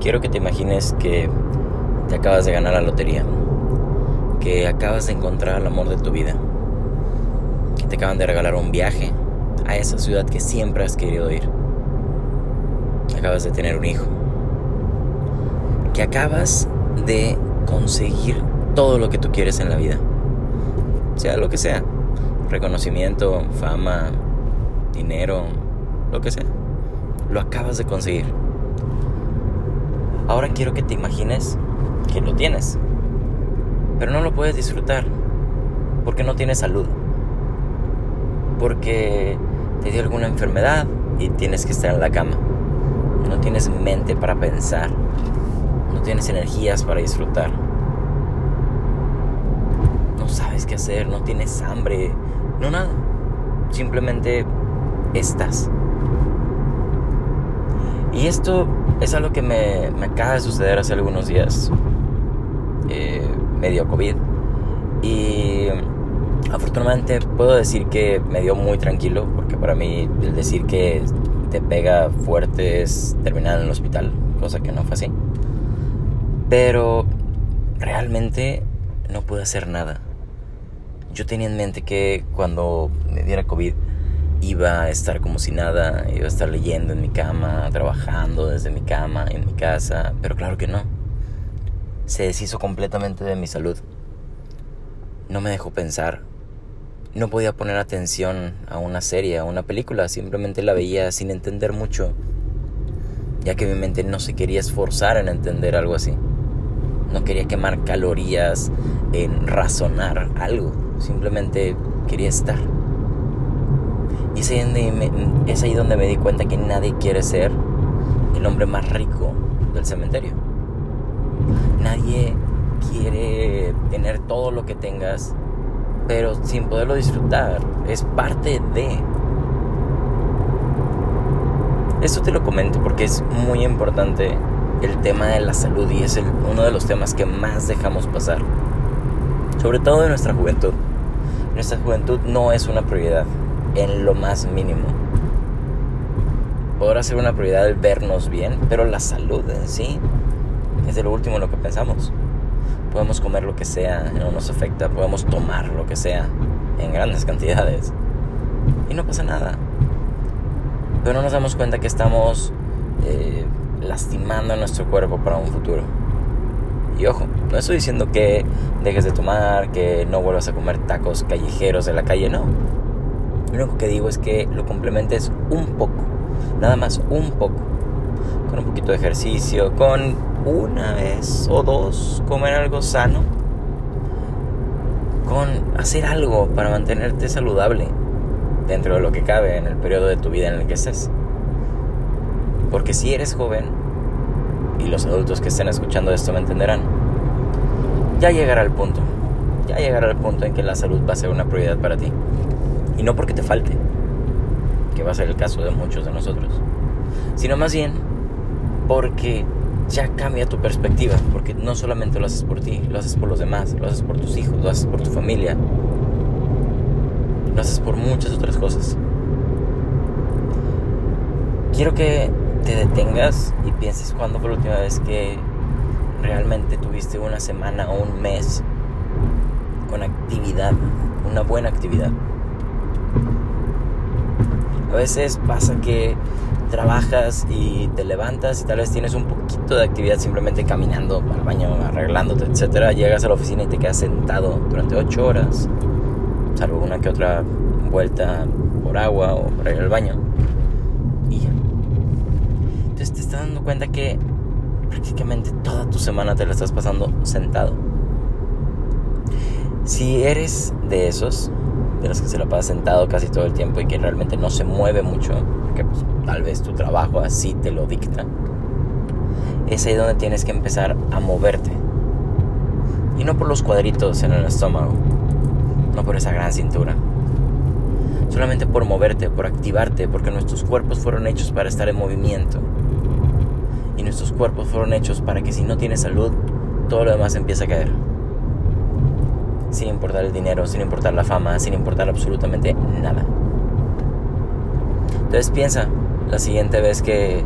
quiero que te imagines que te acabas de ganar la lotería, que acabas de encontrar el amor de tu vida, que te acaban de regalar un viaje a esa ciudad que siempre has querido ir, acabas de tener un hijo, que acabas de conseguir todo lo que tú quieres en la vida, sea lo que sea, reconocimiento, fama, dinero, lo que sea, lo acabas de conseguir. Ahora quiero que te imagines que lo tienes, pero no lo puedes disfrutar porque no tienes salud, porque te dio alguna enfermedad y tienes que estar en la cama, no tienes mente para pensar, no tienes energías para disfrutar, no sabes qué hacer, no tienes hambre, no nada, simplemente estás. Y esto es algo que me, acaba de suceder hace algunos días, eh, medio COVID. Y afortunadamente puedo decir que me dio muy tranquilo, porque para mí el decir que te pega fuerte es terminar en el hospital, cosa que no fue así. Pero realmente no pude hacer nada. Yo tenía en mente que cuando me diera COVID iba a estar como si nada, iba a estar leyendo en mi cama, trabajando desde mi cama, en mi casa, pero claro que no. Se deshizo completamente de mi salud. No me dejó pensar. No podía poner atención a una serie, a una película, simplemente la veía sin entender mucho, ya que mi mente no se quería esforzar en entender algo así. No quería quemar calorías en razonar algo, simplemente quería estar. Y es ahí, donde me, di cuenta que nadie quiere ser el hombre más rico del cementerio. Nadie quiere tener todo lo que tengas, pero sin poderlo disfrutar. Es parte de... Esto te lo comento porque es muy importante el tema de la salud y es uno de los temas que más dejamos pasar. Sobre todo en nuestra juventud. Nuestra juventud no es una prioridad en lo más mínimo. Podrá ser una prioridad el vernos bien, pero la salud en sí es de lo último en lo que pensamos. Podemos comer lo que sea, no nos afecta, podemos tomar lo que sea en grandes cantidades y no pasa nada. Pero no nos damos cuenta que estamos eh, lastimando nuestro cuerpo para un futuro. Y ojo, no estoy diciendo que dejes de tomar, que no vuelvas a comer tacos callejeros de la calle, no lo único que digo es que lo complementes un poco, nada más un poco, con un poquito de ejercicio, con una vez o dos comer algo sano, con hacer algo para mantenerte saludable dentro de lo que cabe en el periodo de tu vida en el que estés. Porque si eres joven, y los adultos que estén escuchando esto me entenderán, ya llegará el punto, ya llegará el punto en que la salud va a ser una prioridad para ti. Y no porque te falte, que va a ser el caso de muchos de nosotros, sino más bien porque ya cambia tu perspectiva, porque no solamente lo haces por ti, lo haces por los demás, lo haces por tus hijos, lo haces por tu familia, lo haces por muchas otras cosas. Quiero que te detengas y pienses cuándo fue la última vez que realmente tuviste una semana o un mes con actividad, una buena actividad. A veces pasa que trabajas y te levantas y tal vez tienes un poquito de actividad simplemente caminando al baño, arreglándote, etcétera. Llegas a la oficina y te quedas sentado durante ocho horas, salvo una que otra vuelta por agua o por ir al baño. Y ya. Entonces te estás dando cuenta que prácticamente toda tu semana te la estás pasando sentado. Si eres de esos, de los que se la pasa sentado casi todo el tiempo y que realmente no se mueve mucho, porque pues, tal vez tu trabajo así te lo dicta, es ahí donde tienes que empezar a moverte. Y no por los cuadritos en el estómago, no por esa gran cintura. Solamente por moverte, por activarte, porque nuestros cuerpos fueron hechos para estar en movimiento. Y nuestros cuerpos fueron hechos para que si no tienes salud, todo lo demás empieza a caer sin importar el dinero, sin importar la fama, sin importar absolutamente nada. Entonces piensa la siguiente vez que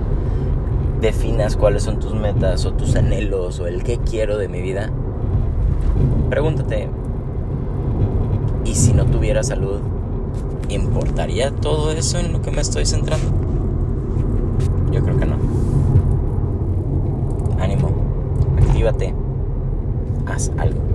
definas cuáles son tus metas o tus anhelos o el qué quiero de mi vida, pregúntate, ¿y si no tuviera salud, importaría todo eso en lo que me estoy centrando? Yo creo que no. Ánimo, actívate, haz algo.